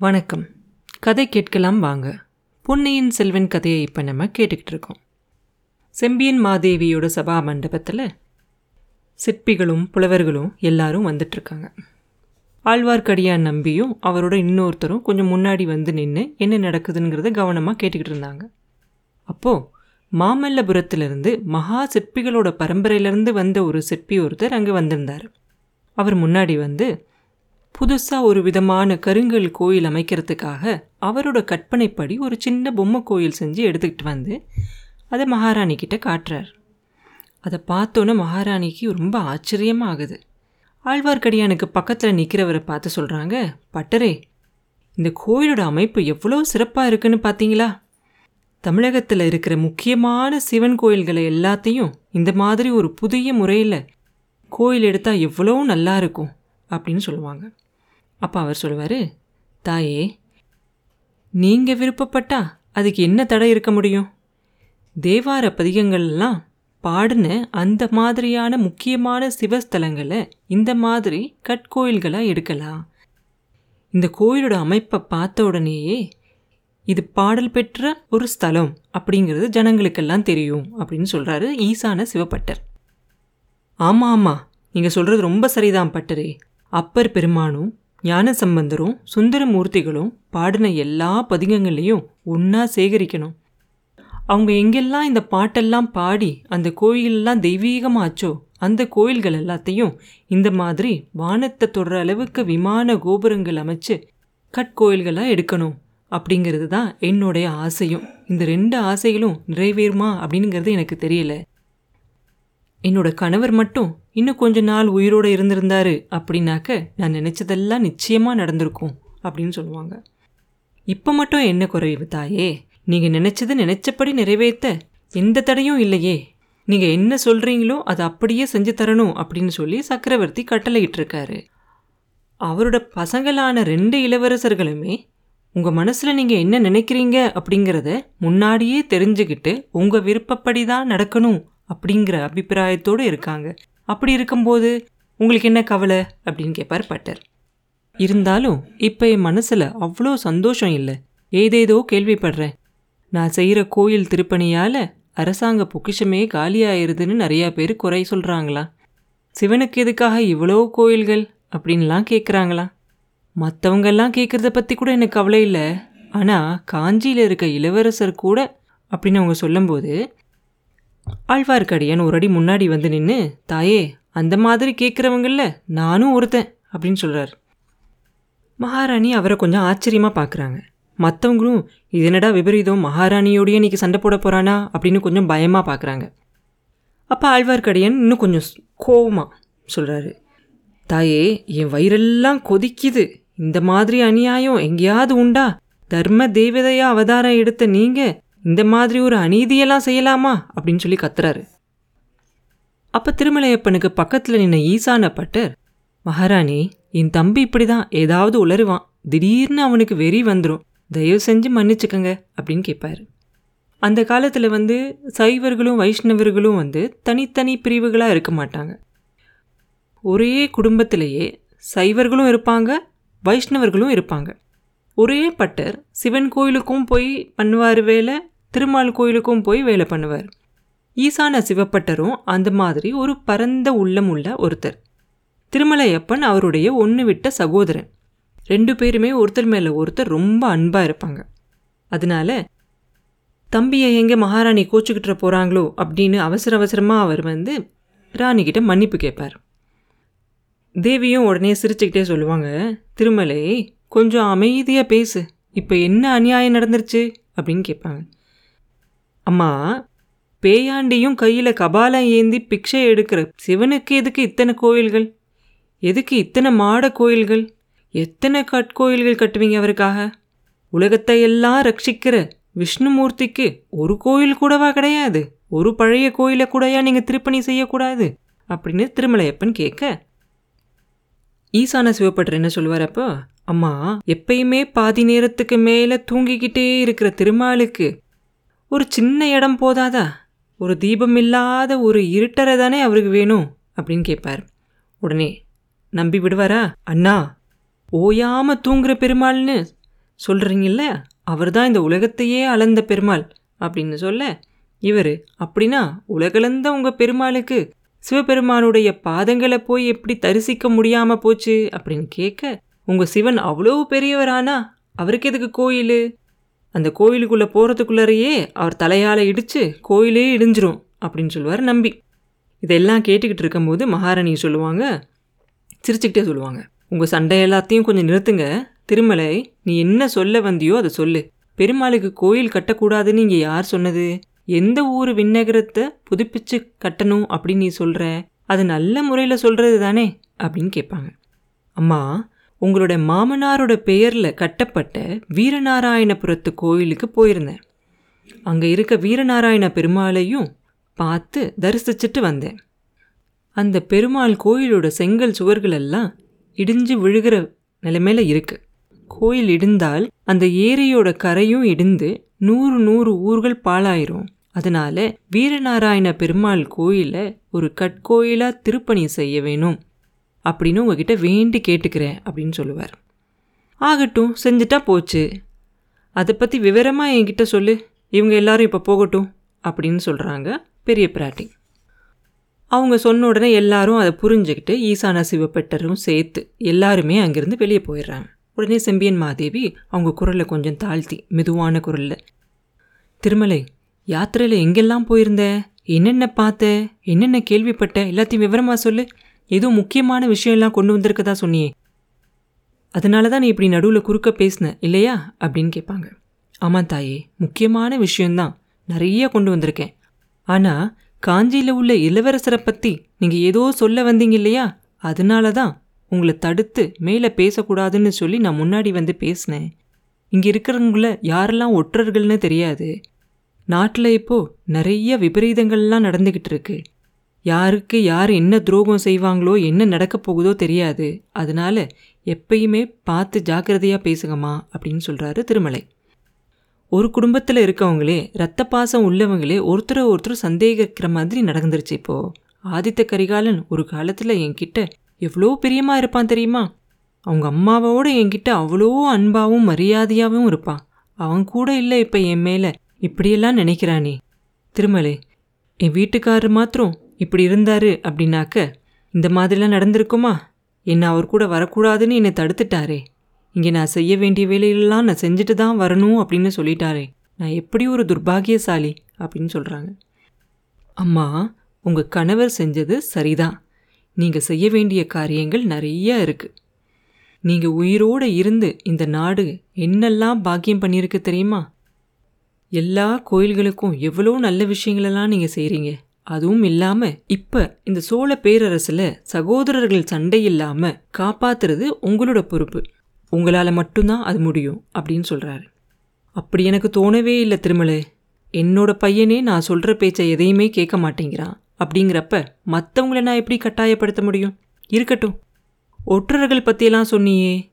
வணக்கம். கதை கேட்கலாம் வாங்க. பொன்னியின் செல்வன் கதையை இப்போ நம்ம கேட்டுக்கிட்டு இருக்கோம். செம்பியன் மாதேவியோட சபா மண்டபத்தில் சிற்பிகளும் புலவர்களும் எல்லாரும் வந்துட்டுருக்காங்க ஆழ்வார்க்கடியான் நம்பியும் அவரோட இன்னொருத்தரும் கொஞ்சம் முன்னாடி வந்து நின்று என்ன நடக்குதுங்கிறத கவனமாக கேட்டுக்கிட்டு இருந்தாங்க. அப்போது மாமல்லபுரத்திலிருந்து மகா சிற்பிகளோட பரம்பரையிலேருந்து வந்த ஒரு சிற்பி ஒருத்தர் அங்கே வந்திருந்தார். அவர் முன்னாடி வந்து புதுசாக ஒரு விதமான கருங்கல் கோயில் அமைக்கிறதுக்காக அவரோட கற்பனைப்படி ஒரு சின்ன பொம்மை கோயில் செஞ்சு எடுத்துக்கிட்டு வந்து அதை மகாராணி கிட்ட காட்டுறார். அதை பார்த்தோன்னே மகாராணிக்கு ரொம்ப ஆச்சரியமாக ஆகுது ஆழ்வார்க்கடியானுக்கு பக்கத்தில் நிற்கிறவரை பார்த்து சொல்கிறாங்க பட்டரே இந்த கோயிலோட அமைப்பு எவ்வளோ சிறப்பாக இருக்குன்னு பார்த்தீங்களா தமிழகத்தில் இருக்கிற முக்கியமான சிவன் கோயில்களை எல்லாத்தையும் இந்த மாதிரி ஒரு புதிய முறையில் கோயில் எடுத்தால் எவ்வளோ நல்லா இருக்கும் அப்படின்னு சொல்லுவாங்க. அப்போ அவர் சொல்லுவார் தாயே நீங்கள் விருப்பப்பட்டா அதுக்கு என்ன தடை இருக்க முடியும்? தேவார பதிகங்கள்லாம் பாடின அந்த மாதிரியான முக்கியமான சிவஸ்தலங்களை இந்த மாதிரி கட்கோயில்களாக எடுக்கலாம். இந்த கோயிலோட அமைப்பை பார்த்த உடனேயே இது பாடல் பெற்ற ஒரு ஸ்தலம் அப்படிங்கிறது ஜனங்களுக்கெல்லாம் தெரியும் அப்படின்னு சொல்கிறாரு ஈசான சிவப்பட்டர் ஆமாம் ஆமாம் நீங்கள் சொல்கிறது ரொம்ப சரிதான் பட்டரே. அப்பர் பெருமானும் ஞான சம்பந்தரும் சுந்தரமூர்த்திகளும் பாடின எல்லா பதிகங்களையும் ஒன்றா சேகரிக்கணும். அவங்க எங்கெல்லாம் இந்த பாட்டெல்லாம் பாடி அந்த கோயிலெல்லாம் தெய்வீகமாச்சோ அந்த கோயில்கள் எல்லாத்தையும் இந்த மாதிரி வானத்தை தொடுற அளவுக்கு விமான கோபுரங்கள் அமைச்சு கட்கோயில்களாக எடுக்கணும் அப்படிங்கிறது தான் என்னுடைய ஆசையும். இந்த ரெண்டு ஆசைகளும் நிறைவேறுமா அப்படிங்கிறது எனக்கு தெரியல. என்னோட கணவர் மட்டும் இன்னும் கொஞ்ச நாள் உயிரோடு இருந்திருந்தாரு அப்படின்னாக்க நான் நினச்சதெல்லாம் நிச்சயமாக நடந்திருக்கும் அப்படின்னு சொல்லுவாங்க. இப்போ மட்டும் என்ன குறைவு தாயே? நீங்கள் நினச்சது நினச்சபடி நிறைவேற்ற எந்த தடையும் இல்லையே. நீங்கள் என்ன சொல்கிறீங்களோ அதை அப்படியே செஞ்சு தரணும் அப்படின்னு சொல்லி சக்கரவர்த்தி கட்டளையிட்டிருக்காரு. அவரோட பசங்களான ரெண்டு இளவரசர்களுமே உங்கள் மனசில் நீங்கள் என்ன நினைக்கிறீங்க அப்படிங்கிறத முன்னாடியே தெரிஞ்சுக்கிட்டு உங்கள் விருப்பப்படி தான் நடக்கணும் அப்படிங்கிற அபிப்பிராயத்தோடு இருக்காங்க. அப்படி இருக்கும்போது உங்களுக்கு என்ன கவலை? அப்படின்னு கேட்பார் பட்டர். இருந்தாலும் இப்போ என் மனசில் அவ்வளோ சந்தோஷம் இல்லை. ஏதேதோ கேள்விப்படுறேன். நான் செய்கிற கோயில் திருப்பணியால் அரசாங்க பொக்கிஷமே காலியாயிருதுன்னு நிறையா பேர் குறை சொல்கிறாங்களா சிவனுக்கு எதுக்காக இவ்வளோ கோயில்கள்? அப்படின்லாம் கேட்குறாங்களா மற்றவங்கெல்லாம் கேட்குறத பற்றி கூட எனக்கு கவலை இல்லை. ஆனால் காஞ்சியில் இருக்க இளவரசர் கூட அப்படின்னு அவங்க சொல்லும்போது ஆழ்வார்க்கடியான் ஒரு அடி முன்னாடி வந்து நின்று தாயே அந்த மாதிரி கேட்குறவங்கள நானும் ஒருத்தன் அப்படின்னு சொல்கிறார் மகாராணி அவரை கொஞ்சம் ஆச்சரியமாக பார்க்குறாங்க மற்றவங்களும் இது என்னடா விபரீதம் மகாராணியோடய இன்றைக்கி சண்டை போட போகிறானா அப்படின்னு கொஞ்சம் பயமாக பார்க்குறாங்க அப்போ ஆழ்வார்க்கடியான் இன்னும் கொஞ்சம் கோவமாக சொல்கிறாரு தாயே என் வயிறெல்லாம் கொதிக்குது. இந்த மாதிரி அநியாயம் எங்கேயாவது உண்டா? தர்ம தேவதையா அவதாரம் எடுத்த நீங்கள் இந்த மாதிரி ஒரு அநீதியெல்லாம் செய்யலாமா? அப்படின்னு சொல்லி கத்துறாரு. அப்போ திருமலையப்பனுக்கு பக்கத்தில் நின்ன ஈசான பட்டர் மகாராணி என் தம்பி இப்படி தான் ஏதாவது உளருவான் திடீர்னு அவனுக்கு வெறி வந்துடும் தயவு செஞ்சு மன்னிச்சுக்கங்க அப்படின்னு கேட்பாரு அந்த காலத்தில் வந்து சைவர்களும் வைஷ்ணவர்களும் வந்து தனித்தனி பிரிவுகளாக இருக்க மாட்டாங்க. ஒரே குடும்பத்திலேயே சைவர்களும் இருப்பாங்க வைஷ்ணவர்களும் இருப்பாங்க. ஒரே பட்டர் சிவன் கோயிலுக்கும் போய் பண்ணுவார் வேலை திருமால் கோயிலுக்கும் போய் வேலை பண்ணுவார். ஈசான சிவப்பட்டரும் அந்த மாதிரி ஒரு பரந்த உள்ளம் உள்ள ஒருத்தர். திருமலையப்பன் அவருடைய ஒன்று விட்ட சகோதரன். ரெண்டு பேருமே ஒருத்தர் மேலே ஒருத்தர் ரொம்ப அன்பாக இருப்பாங்க. அதனால தம்பியை எங்கே மகாராணி கோச்சுக்கிட்டு போகிறாங்களோ அப்படின்னு அவசர அவசரமாக அவர் வந்து ராணிக்கிட்ட மன்னிப்பு கேட்பார். தேவியும் உடனே சிரிச்சுக்கிட்டே சொல்லுவாங்க திருமலை கொஞ்சம் அமைதியாக பேசு. இப்போ என்ன அநியாயம் நடந்துருச்சு? அப்படின்னு கேட்பாங்க. அம்மா பேயாண்டியும் கையில் கபாலம் ஏந்தி பிக்ஷை எடுக்கிற சிவனுக்கு எதுக்கு இத்தனை கோயில்கள்? எதுக்கு இத்தனை மாட கோயில்கள்? எத்தனை கட்கோயில்கள் கட்டுவீங்க அவருக்காக? உலகத்தை எல்லாம் ரட்சிக்கிற விஷ்ணுமூர்த்திக்கு ஒரு கோயில் கூடவா கிடையாது? ஒரு பழைய கோயிலை கூடயா நீங்கள் திருப்பணி செய்யக்கூடாது? அப்படின்னு திருமலையப்பன் கேட்க ஈசான சிவப்பட்டர் என்ன சொல்லுவார் அப்போ? அம்மா எப்பயுமே பாதி நேரத்துக்கு மேலே தூங்கிக்கிட்டே இருக்கிற திருமாலுக்கு ஒரு சின்ன இடம் போதாதா? ஒரு தீபம் இல்லாத ஒரு இருட்டரை தானே அவருக்கு வேணும்? அப்படின்னு கேட்பார். உடனே நம்பி விடுவாரா? அண்ணா ஓயாமல் தூங்குற பெருமாள்னு சொல்கிறீங்கல்ல அவர் தான் இந்த உலகத்தையே அளந்த பெருமாள் அப்படின்னு சொல்ல இவர் அப்படின்னா உலகளந்த உங்கள் பெருமாளுக்கு சிவபெருமானுடைய பாதங்களை போய் எப்படி தரிசிக்க முடியாமல் போச்சு அப்படின்னு கேட்க உங்கள் சிவன் அவ்வளோ பெரியவரானா? அவருக்கு எதுக்கு கோயில்? அந்த கோயிலுக்குள்ளே போகிறதுக்குள்ளறையே அவர் தலையால் இடித்து கோயிலே இடிஞ்சிரும் அப்படின்னு சொல்லுவார் நம்பி. இதெல்லாம் கேட்டுக்கிட்டு இருக்கும்போது மகாராணி சொல்லுவாங்க சிரிச்சுக்கிட்டே சொல்லுவாங்க உங்கள் சண்டை எல்லாத்தையும் கொஞ்சம் நிறுத்துங்க. திருமலை நீ என்ன சொல்ல வந்தியோ அதை சொல்லு. பெருமாளுக்கு கோயில் கட்டக்கூடாதுன்னு இங்கே யார் சொன்னது? எந்த ஊர் விண்ணகரத்தை புதுப்பிச்சு கட்டணும் அப்படின்னு நீ சொல்கிற அது நல்ல முறையில் சொல்கிறது தானே அப்படின்னு கேட்பாங்க. அம்மா உங்களோட மாமனாரோட பெயரில் கட்டப்பட்ட வீரநாராயணபுரத்து கோயிலுக்கு போயிருந்தேன். அங்கே இருக்க வீரநாராயண பெருமாளையும் பார்த்து தரிசிச்சுட்டு வந்தேன். அந்த பெருமாள் கோயிலோட செங்கல் சுவர்கள் எல்லாம் இடிஞ்சு விழுகிற நிலைமையில் இருக்கு. கோயில் இடிந்தால் அந்த ஏரியோட கரையும் இடிந்து நூறு நூறு ஊர்கள் பாழாயிரும். அதனால வீரநாராயண பெருமாள் கோயிலை ஒரு கட்கோயிலாக திருப்பணி செய்ய வேணும். அப்படின்னு உங்ககிட்ட வேண்டி கேட்டுக்கிறேன் அப்படின்னு சொல்லுவார். ஆகட்டும் செஞ்சுட்டா போச்சு. அதை பற்றி விவரமாக என்கிட்ட சொல்லு. இவங்க எல்லாரும் இப்போ போகட்டும் அப்படின்னு சொல்கிறாங்க பெரிய பிராட்டி. அவங்க சொன்ன உடனே எல்லாரும் அதை புரிஞ்சுக்கிட்டு ஈசான சிவப்பட்டரும் சேர்த்து எல்லாருமே அங்கேருந்து வெளியே போயிடுறாங்க. உடனே செம்பியன் மாதேவி அவங்க குரலை கொஞ்சம் தாழ்த்தி மெதுவான குரலில் திருமலை யாத்திரையில் எங்கெல்லாம் போயிருந்த? என்னென்ன பார்த்த? என்னென்ன கேள்விப்பட்ட? எல்லாத்தையும் விவரமாக சொல்லு. ஏதோ முக்கியமான விஷயம்லாம் கொண்டு வந்திருக்கதா சொன்னியே. அதனால தான் நீ இப்படி நடுவில் குறுக்க பேசின இல்லையா? அப்படின்னு கேட்பாங்க. ஆமாம் தாயே முக்கியமான விஷயம்தான். நிறைய கொண்டு வந்திருக்கேன். ஆனால் காஞ்சியில் உள்ள இளவரசரை பற்றி நீங்கள் ஏதோ சொல்ல வந்தீங்க இல்லையா? அதனால தான் உங்களை தடுத்து மேலே பேசக்கூடாதுன்னு சொல்லி நான் முன்னாடி வந்து பேசினேன். இங்கே இருக்கிறவங்கள யாரெல்லாம் ஒற்றர்கள்னு தெரியாது. நாட்டில் இப்போது நிறைய விபரீதங்கள்லாம் நடந்துக்கிட்டு இருக்கு. யாருக்கு யார் என்ன துரோகம் செய்வாங்களோ என்ன நடக்க போகுதோ தெரியாது. அதனால எப்பயுமே பார்த்து ஜாக்கிரதையாக பேசுங்கம்மா அப்படின்னு சொல்கிறாரு திருமலை. ஒரு குடும்பத்தில் இருக்கவங்களே ரத்த பாசம் உள்ளவங்களே ஒருத்தரை ஒருத்தர் சந்தேகிக்கிற மாதிரி நடந்துருச்சு இப்போ. ஆதித்த கரிகாலன் ஒரு காலத்தில் என்கிட்ட எவ்வளோ பிரியமாக இருப்பான் தெரியுமா? அவங்க அம்மாவோட என்கிட்ட அவ்வளோ அன்பாவும் மரியாதையாகவும் இருப்பான். அவன் கூட இல்லை இப்போ என் மேலே. இப்படியெல்லாம் நினைக்கிறானே. திருமலை என் வீட்டுக்காரர் மாத்திரம் இப்படி இருந்தாரு அப்படின்னாக்க இந்த மாதிரிலாம் நடந்திருக்குமா? என்னை அவர் கூட வரக்கூடாதுன்னு என்னை தடுத்துட்டாரே. இங்கே நான் செய்ய வேண்டிய வேலையிலலாம் நான் செஞ்சுட்டு தான் வரணும் அப்படின்னு சொல்லிட்டாரே. நான் எப்படி ஒரு துர்பாகியசாலி அப்படின்னு சொல்கிறாங்க அம்மா உங்கள் கணவர் செஞ்சது சரிதான். நீங்கள் செய்ய வேண்டிய காரியங்கள் நிறைய இருக்குது நீங்கள் உயிரோடு இருந்து இந்த நாடு என்னெல்லாம் பாக்கியம் பண்ணியிருக்கு தெரியுமா? எல்லா கோயில்களுக்கும் எவ்வளோ நல்ல விஷயங்களெல்லாம் நீங்கள் செய்கிறீங்க அதுவும் இல்லாமல் இப்போ இந்த சோழ பேரரசில் சகோதரர்கள் சண்டை இல்லாமல் காப்பாத்துறது உங்களோட பொறுப்பு. உங்களால் மட்டும்தான் அது முடியும் அப்படின்னு சொல்கிறாரு அப்படி எனக்கு தோணவே இல்லை திருமலை. என்னோட பையனே நான் சொல்கிற பேச்சை எதையுமே கேட்க மாட்டேங்கிறான். அப்படிங்கிறப்ப மற்றவங்கள நான் எப்படி கட்டாயப்படுத்த முடியும்? இருக்கட்டும். ஒற்றர்கள் பற்றியெல்லாம் சொன்னியே.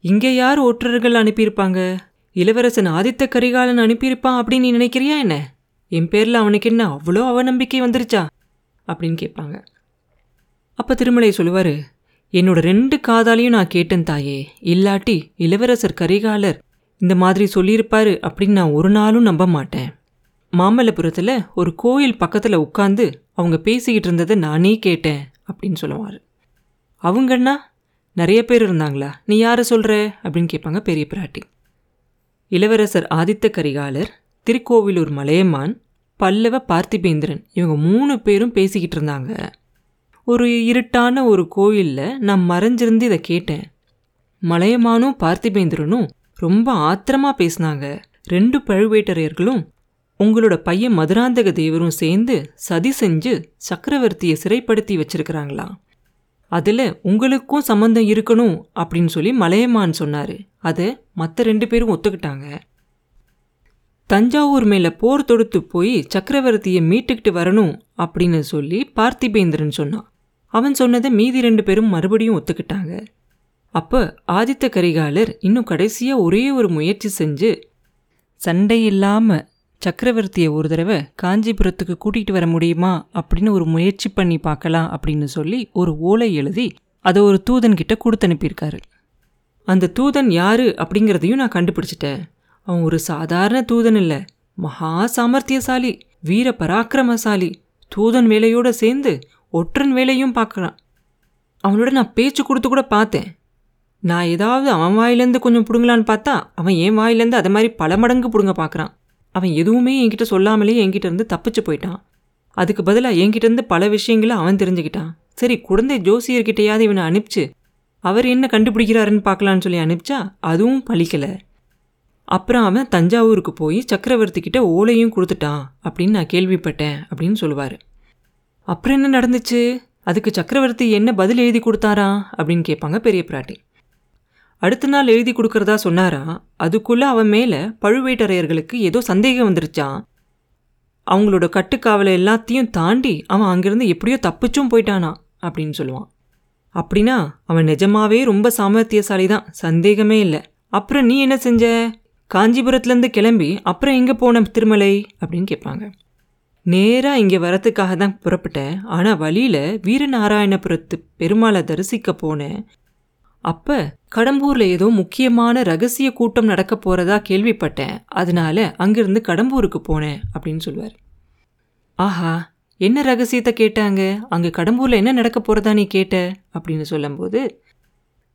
இங்கே யார் ஒற்றர்கள் அனுப்பியிருப்பாங்க? இளவரசன் ஆதித்த கரிகாலன் அனுப்பியிருப்பான் அப்படின்னு நீ நினைக்கிறியா என்ன? என் பேரில் அவனுக்கு என்ன அவ்வளோ அவநம்பிக்கை வந்துருச்சா? அப்படின்னு கேட்பாங்க. அப்போ திருமலை சொல்லுவார் என்னோட ரெண்டு காதாலையும் நான் கேட்டேன் தாயே. இல்லாட்டி இளவரசர் கரிகாலர் இந்த மாதிரி சொல்லியிருப்பாரு அப்படின்னு நான் ஒரு நாளும் நம்ப மாட்டேன். மாமல்லபுரத்தில் ஒரு கோயில் பக்கத்தில் உட்காந்து அவங்க பேசிக்கிட்டு இருந்ததை நானே கேட்டேன் அப்படின்னு சொல்லுவார். அவங்கன்னா நிறைய பேர் இருந்தாங்களா? நீ யாரை சொல்கிற அப்படின்னு கேட்பாங்க பெரிய பிராட்டி. இளவரசர் ஆதித்த கரிகாலர் திருக்கோவிலூர் மலையமான் பல்லவ பார்த்திபேந்திரன். இவங்க மூணு பேரும் பேசிக்கிட்டு இருந்தாங்க. ஒரு இருட்டான ஒரு கோயிலில் நான் மறைஞ்சிருந்து இதை கேட்டேன். மலையமானும் பார்த்திபேந்திரனும் ரொம்ப ஆத்திரமா பேசினாங்க. ரெண்டு பழுவேட்டரையர்களும் உங்களோட பையன் மதுராந்தக தேவரும் சேர்ந்து சதி செஞ்சு சக்கரவர்த்தியை சிறைப்படுத்தி வச்சிருக்கிறாங்களா? அதில் உங்களுக்கும் சம்மந்தம் இருக்கணும் அப்படின்னு சொல்லி மலையமான் சொன்னார். அதை மற்ற ரெண்டு பேரும் ஒத்துக்கிட்டாங்க. தஞ்சாவூர் மேலே போர் தொடுத்து போய் சக்கரவர்த்தியை மீட்டுக்கிட்டு வரணும் அப்படின்னு சொல்லி பார்த்திபேந்திரன் சொன்னான். அவன் சொன்னதை மீதி ரெண்டு பேரும் மறுபடியும் ஒத்துக்கிட்டாங்க. அப்போ ஆதித்த கரிகாலர் இன்னும் கடைசியாக ஒரே ஒரு முயற்சி செஞ்சு சண்டை இல்லாமல் சக்கரவர்த்தியை ஒரு தடவை காஞ்சிபுரத்துக்கு கூட்டிகிட்டு வர முடியுமா அப்படின்னு ஒரு முயற்சி பண்ணி பார்க்கலாம் அப்படின்னு சொல்லி ஒரு ஓலை எழுதி அதை ஒரு தூதன்கிட்ட கொடுத்து அனுப்பியிருக்காரு அந்த தூதன் யாரு அப்படிங்கிறதையும் நான் கண்டுபிடிச்சிட்டேன். அவன் ஒரு சாதாரண தூதன் இல்லை. மகா சாமர்த்தியசாலி வீர பராக்கிரமசாலி. தூதன் வேலையோட சேர்ந்து ஒற்றன் வேலையும் பார்க்குறான். அவனோட நான் பேச்சு கொடுத்து கூட பார்த்தேன். நான் ஏதாவது அவன் வாயிலேருந்து கொஞ்சம் பிடுங்கலான்னு பார்த்தா அவன் என் வாயிலேருந்து அதை மாதிரி பல மடங்கு பிடுங்க பார்க்குறான். அவன் எதுவுமே என்கிட்ட சொல்லாமலே என்கிட்ட இருந்து தப்பிச்சு போயிட்டான். அதுக்கு பதிலாக என்கிட்ட இருந்து பல விஷயங்களை அவன் தெரிஞ்சுக்கிட்டான். சரி குழந்தை ஜோசியர்கிட்டையாவது இவனை அனுப்பிச்சு அவர் என்ன கண்டுபிடிக்கிறாருன்னு பார்க்கலான்னு சொல்லி அனுப்பிச்சா அதுவும் பழிக்கலை. அப்புறம் அவன் தஞ்சாவூருக்கு போய் சக்கரவர்த்தி கிட்ட ஓலையும் கொடுத்துட்டான் அப்படின்னு நான் கேள்விப்பட்டேன் அப்படின்னு சொல்லுவார். அப்புறம் என்ன நடந்துச்சு? அதுக்கு சக்கரவர்த்தி என்ன பதில் எழுதி கொடுத்தாரா? அப்படின்னு கேட்பாங்க பெரிய பிராட்டி. அடுத்த நாள் எழுதி கொடுக்கறதா சொன்னாரா? அதுக்குள்ளே அவன் மேலே பழுவேட்டரையர்களுக்கு ஏதோ சந்தேகம் வந்துருச்சான் அவங்களோட கட்டுக்காவலை எல்லாத்தையும் தாண்டி அவன் அங்கேருந்து எப்படியோ தப்பிச்சும் போயிட்டானா? அப்படின்னு சொல்லுவான். அப்படின்னா அவன் நிஜமாவே ரொம்ப சாமர்த்தியசாலி தான் சந்தேகமே இல்லை. அப்புறம் நீ என்ன செஞ்ச? காஞ்சிபுரத்துலேருந்து கிளம்பி அப்புறம் எங்கே போனோம் திருமலை? அப்படின்னு கேட்பாங்க. நேராக இங்கே வரத்துக்காக தான் புறப்பட்டேன். ஆனால் வழியில் வீரநாராயணபுரத்து பெருமாளை தரிசிக்க போனேன். அப்போ கடம்பூரில் ஏதோ முக்கியமான ரகசிய கூட்டம் நடக்க போகிறதா கேள்விப்பட்டேன். அதனால அங்கிருந்து கடம்பூருக்கு போனேன் அப்படின்னு சொல்லுவார் ஆஹா என்ன ரகசியத்தை கேட்டாங்க? அங்கே கடம்பூரில் என்ன நடக்க போகிறதா நீ கேட்ட? அப்படின்னு சொல்லும்போது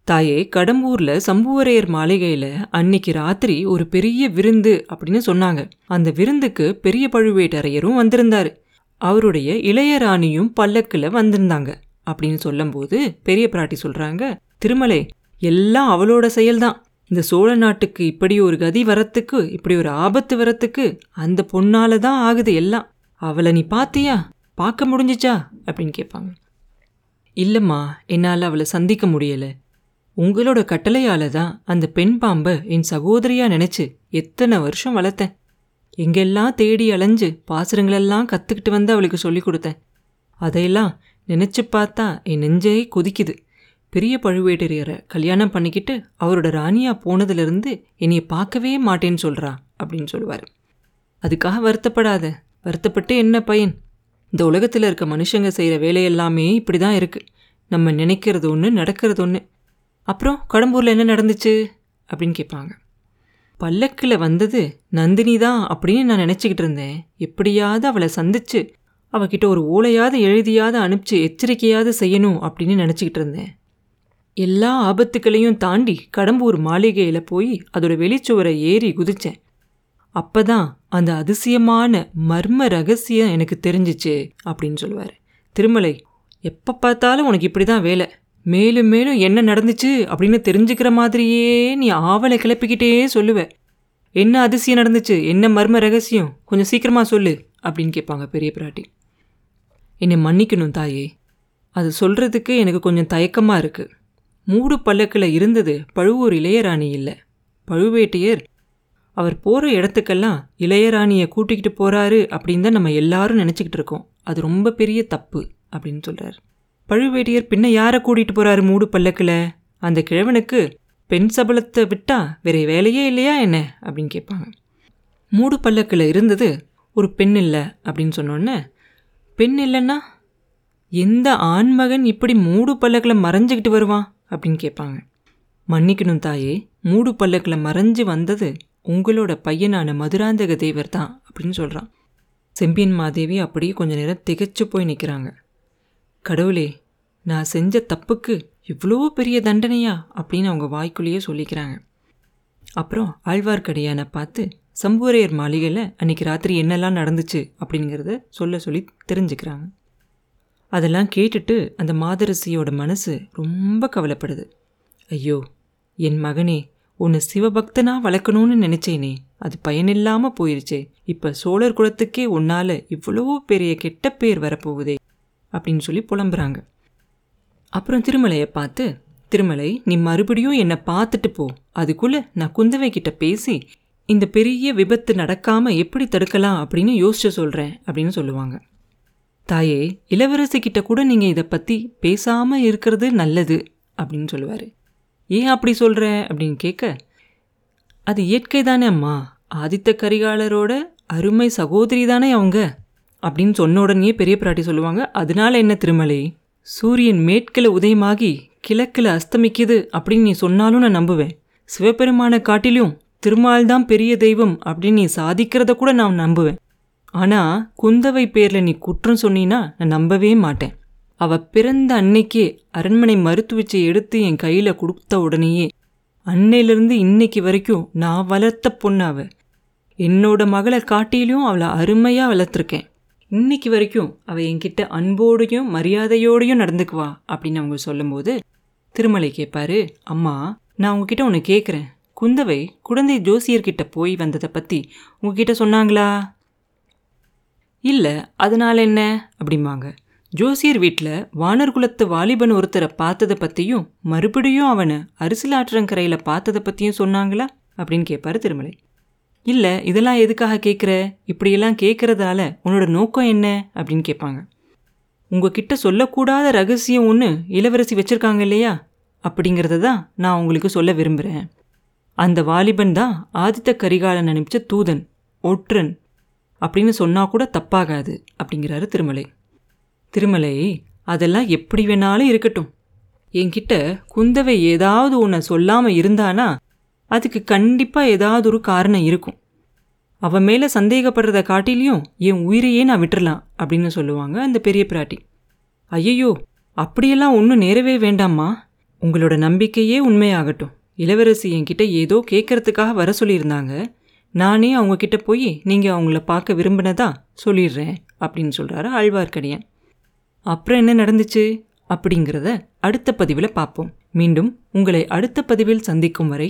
தாயே கடம்பூர்ல சம்புவரையர் மாளிகையில அன்னைக்கு ராத்திரி ஒரு பெரிய விருந்து அப்படின்னு சொன்னாங்க. அந்த விருந்துக்கு பெரிய பழுவேட்டரையரும் வந்திருந்தாரு. அவருடைய இளையராணியும் பல்லக்கில் வந்திருந்தாங்க. அப்படின்னு சொல்லும்போது பெரிய பிராட்டி சொல்றாங்க திருமலை எல்லாம் அவளோட செயல்தான். இந்த சோழ நாட்டுக்கு இப்படி ஒரு கதி வரத்துக்கு இப்படி ஒரு ஆபத்து வரத்துக்கு அந்த பொண்ணால தான் ஆகுது எல்லாம். அவளை நீ பாத்தியா? பார்க்க முடிஞ்சிச்சா? அப்படின்னு கேட்பாங்க. இல்லைம்மா என்னால் அவளை சந்திக்க முடியலை. உங்களோட கட்டளையால தான் அந்த பெண் பாம்பை என் சகோதரியா நினைச்சு எத்தனை வருஷம் வளர்த்தேன். எங்கெல்லாம் தேடி அலைஞ்சு பாசுரங்களெல்லாம் கற்றுக்கிட்டு வந்து அவளுக்கு சொல்லி கொடுத்தேன். அதையெல்லாம் நினச்சி பார்த்தா என் நெஞ்சே கொதிக்குது. பெரிய பழுவேட்டரையரை கல்யாணம் பண்ணிக்கிட்டு அவரோட ராணியா போனதுலேருந்து என்னையை பார்க்கவே மாட்டேன்னு சொல்கிறா அப்படின்னு சொல்லுவார். அதுக்காக வருத்தப்படாத வருத்தப்பட்டு என்ன பையன்? இந்த உலகத்தில் இருக்க மனுஷங்க செய்கிற வேலையெல்லாமே இப்படி தான் இருக்குது நம்ம நினைக்கிறது ஒன்று நடக்கிறது ஒன்று அப்புறம் கடம்பூரில் என்ன நடந்துச்சு? அப்படின்னு கேட்பாங்க. பல்லக்கில் வந்தது நந்தினி தான் அப்படின்னு நான் நினச்சிக்கிட்டு இருந்தேன். எப்படியாவது அவளை சந்திச்சு அவகிட்ட ஒரு ஓலையாவது எழுதியாவது அனுப்பிச்சு எச்சரிக்கையாவது செய்யணும் அப்படின்னு நினச்சிக்கிட்டு இருந்தேன். எல்லா ஆபத்துக்களையும் தாண்டி கடம்பூர் மாளிகையில் போய் அதோட வெளிச்சுவரை ஏறி குதித்தேன் அப்போ தான் அந்த அதிசயமான மர்ம ரகசியம் எனக்கு தெரிஞ்சிச்சு அப்படின்னு சொல்லுவார். திருமலை எப்போ பார்த்தாலும் உனக்கு இப்படி தான் வேலை. மேலும் மேலும் என்ன நடந்துச்சு அப்படின்னு தெரிஞ்சுக்கிற மாதிரியே நீ ஆவலை கிளப்பிக்கிட்டே சொல்லுவ. என்ன அதிசயம் நடந்துச்சு? என்ன மர்ம ரகசியம்? கொஞ்சம் சீக்கிரமாக சொல்லு அப்படின்னு கேட்பாங்க பெரிய பிராட்டி. என்னை மன்னிக்கணும் தாயே. அது சொல்கிறதுக்கு எனக்கு கொஞ்சம் தயக்கமாக இருக்குது மூடு பல்லக்கில் இருந்தது பழுவூர் இளையராணி இல்லை. பழுவேட்டையர். அவர் போகிற இடத்துக்கெல்லாம் இளையராணியை கூட்டிக்கிட்டு போகிறாரு அப்படின்னு தான் நம்ம எல்லாரும் நினச்சிக்கிட்டு இருக்கோம். அது ரொம்ப பெரிய தப்பு அப்படின்னு சொல்கிறார் பழுவேட்டையர் பின்ன யாரை கூட்டிகிட்டு போகிறாரு மூடு பல்லக்கில்? அந்த கிழவனுக்கு பெண் சபலத்தை விட்டா வேற வேலையே இல்லையா என்ன? அப்படின்னு கேட்பாங்க. மூடு பல்லக்கில் இருந்தது ஒரு பெண் இல்லை அப்படின்னு சொன்னோன்னே பெண் இல்லைன்னா எந்த ஆண்மகன் இப்படி மூடு பல்லக்கில் மறைஞ்சிக்கிட்டு வருவான்? அப்படின்னு கேட்பாங்க. மன்னிக்கணும் தாயே மூடு பல்லக்கில் மறைஞ்சு வந்தது உங்களோட பையனான மதுராந்தக தேவர் தான் அப்படின்னு சொல்கிறான் செம்பியன் மாதேவி அப்படியே கொஞ்ச நேரம் திகச்சு போய் நிற்கிறாங்க கடவுளே நான் செஞ்ச தப்புக்கு இவ்வளோ பெரிய தண்டனையா அப்படின்னு அவங்க வாய்க்குள்ளேயே சொல்லிக்கிறாங்க. அப்புறம் ஆழ்வார்க்கடியானை பார்த்து சம்புவரையர் மாளிகையில் அன்றைக்கி ராத்திரி என்னெல்லாம் நடந்துச்சு? அப்படிங்கிறத சொல்ல சொல்லி தெரிஞ்சுக்கிறாங்க. அதெல்லாம் கேட்டுட்டு அந்த மாதரசியோட மனசு ரொம்ப கவலைப்படுது. ஐயோ என் மகனே உன்னை சிவபக்தனாக வளர்க்கணும்னு நினச்சேனே. அது பயனில்லாமல் போயிருச்சே. இப்போ சோழர் குலத்துக்கே உன்னால் இவ்வளோ பெரிய கெட்ட பேர் வரப்போகுதே அப்படின்னு சொல்லி புலம்புறாங்க. அப்புறம் திருமலையை பார்த்து திருமலை நீ மறுபடியும் என்னை பார்த்துட்டு போ. அதுக்குள்ளே நான் குந்தவை கிட்ட பேசி இந்த பெரிய விபத்து நடக்காமல் எப்படி தடுக்கலாம் அப்படின்னு யோசிச்சு சொல்கிறேன் அப்படின்னு சொல்லுவாங்க. தாயே இளவரசி கிட்ட கூட நீங்கள் இதை பற்றி பேசாமல் இருக்கிறது நல்லது அப்படின்னு சொல்லுவார். ஏன் அப்படி சொல்கிற அப்படின்னு கேட்க அது இயற்கை தானே அம்மா. ஆதித்த கரிகாலரோட அருமை சகோதரி தானே அவங்க அப்படின்னு சொன்ன உடனே பெரிய பிராட்டி சொல்லுவாங்க. அதனால என்ன திருமலை? சூரியன் மேற்கில் உதயமாகி கிழக்கில் அஸ்தமிக்குது அப்படின்னு நீ சொன்னாலும் நான் நம்புவேன். சிவபெருமானை காட்டிலும் திருமால் தான் பெரிய தெய்வம் அப்படின்னு நீ சாதிக்கிறத கூட நான் நம்புவேன். ஆனா குந்தவை பேர்ல நீ குற்றம் சொன்னீன்னா நான் நம்பவே மாட்டேன். அவ பிறந்த அன்னைக்கே அரண்மனை மருத்துவச்சை எடுத்து என் கையில கொடுத்த உடனேயே அன்னையிலிருந்து இன்னைக்கு வரைக்கும் நான் வளர்த்த பொண்ணு என்னோட மகளை காட்டிலும் அவளை அருமையா வளர்த்துருக்கேன். இன்னைக்கு வரைக்கும் அவள் என்கிட்ட அன்போடையும் மரியாதையோடையும் நடந்துக்குவா அப்படின்னு அவங்க சொல்லும்போது திருமலை கேட்பாரு அம்மா நான் உங்ககிட்ட ஒன்று கேட்குறேன் குந்தவை குழந்தை ஜோசியர்கிட்ட போய் வந்ததை பற்றி உங்ககிட்ட சொன்னாங்களா? இல்லை அதனால என்ன? அப்படிம்பாங்க. ஜோசியர் வீட்டில் வானர்குலத்து வாலிபன் ஒருத்தரை பார்த்ததை பற்றியும் மறுபடியும் அவனை அரிசிலாற்றங்கரையில் பார்த்ததை பற்றியும் சொன்னாங்களா? அப்படின்னு கேட்பாரு திருமலை. இல்லை இதெல்லாம் எதுக்காக கேட்குற இப்படியெல்லாம் கேட்குறதால உன்னோட நோக்கம் என்ன? அப்படின்னு கேட்பாங்க. உங்ககிட்ட சொல்லக்கூடாத ரகசியம் ஒன்று இளவரசி வச்சுருக்காங்க இல்லையா? அப்படிங்கிறத தான் நான் உங்களுக்கு சொல்ல விரும்புகிறேன் அந்த வாலிபன் தான் ஆதித்த கரிகாலன் அனுப்பிச்ச தூதன் ஒற்றன் அப்படின்னு சொன்னால் கூட தப்பாகாது அப்படிங்கிறாரு திருமலை. திருமலை அதெல்லாம் எப்படி வேணாலும் இருக்கட்டும். என்கிட்ட குந்தவை ஏதாவது உன்னை சொல்லாமல் இருந்தானா அதுக்கு கண்டிப்பாக ஏதாவது ஒரு காரணம் இருக்கும். அவன் மேலே சந்தேகப்படுறத காட்டிலையும் என் உயிரையே நான் விட்டுறலாம் அப்படின்னு சொல்லுவாங்க அந்த பெரிய பிராட்டி. ஐயையோ அப்படியெல்லாம் ஒன்றும் நேரவே வேண்டாம்மா. உங்களோட நம்பிக்கையே உண்மையாகட்டும். இளவரசி என்கிட்ட ஏதோ கேட்கறதுக்காக வர சொல்லியிருந்தாங்க. நானே அவங்க கிட்ட போய் நீங்கள் அவங்கள பார்க்க விரும்பினதா? சொல்லிடுறேன் அப்படின்னு சொல்கிறாரு ஆழ்வார்க்கடியன். அப்புறம் என்ன நடந்துச்சு? அப்படிங்கிறத அடுத்த பதிவில் பார்ப்போம். மீண்டும் உங்களை அடுத்த பதிவில் சந்திக்கும் வரை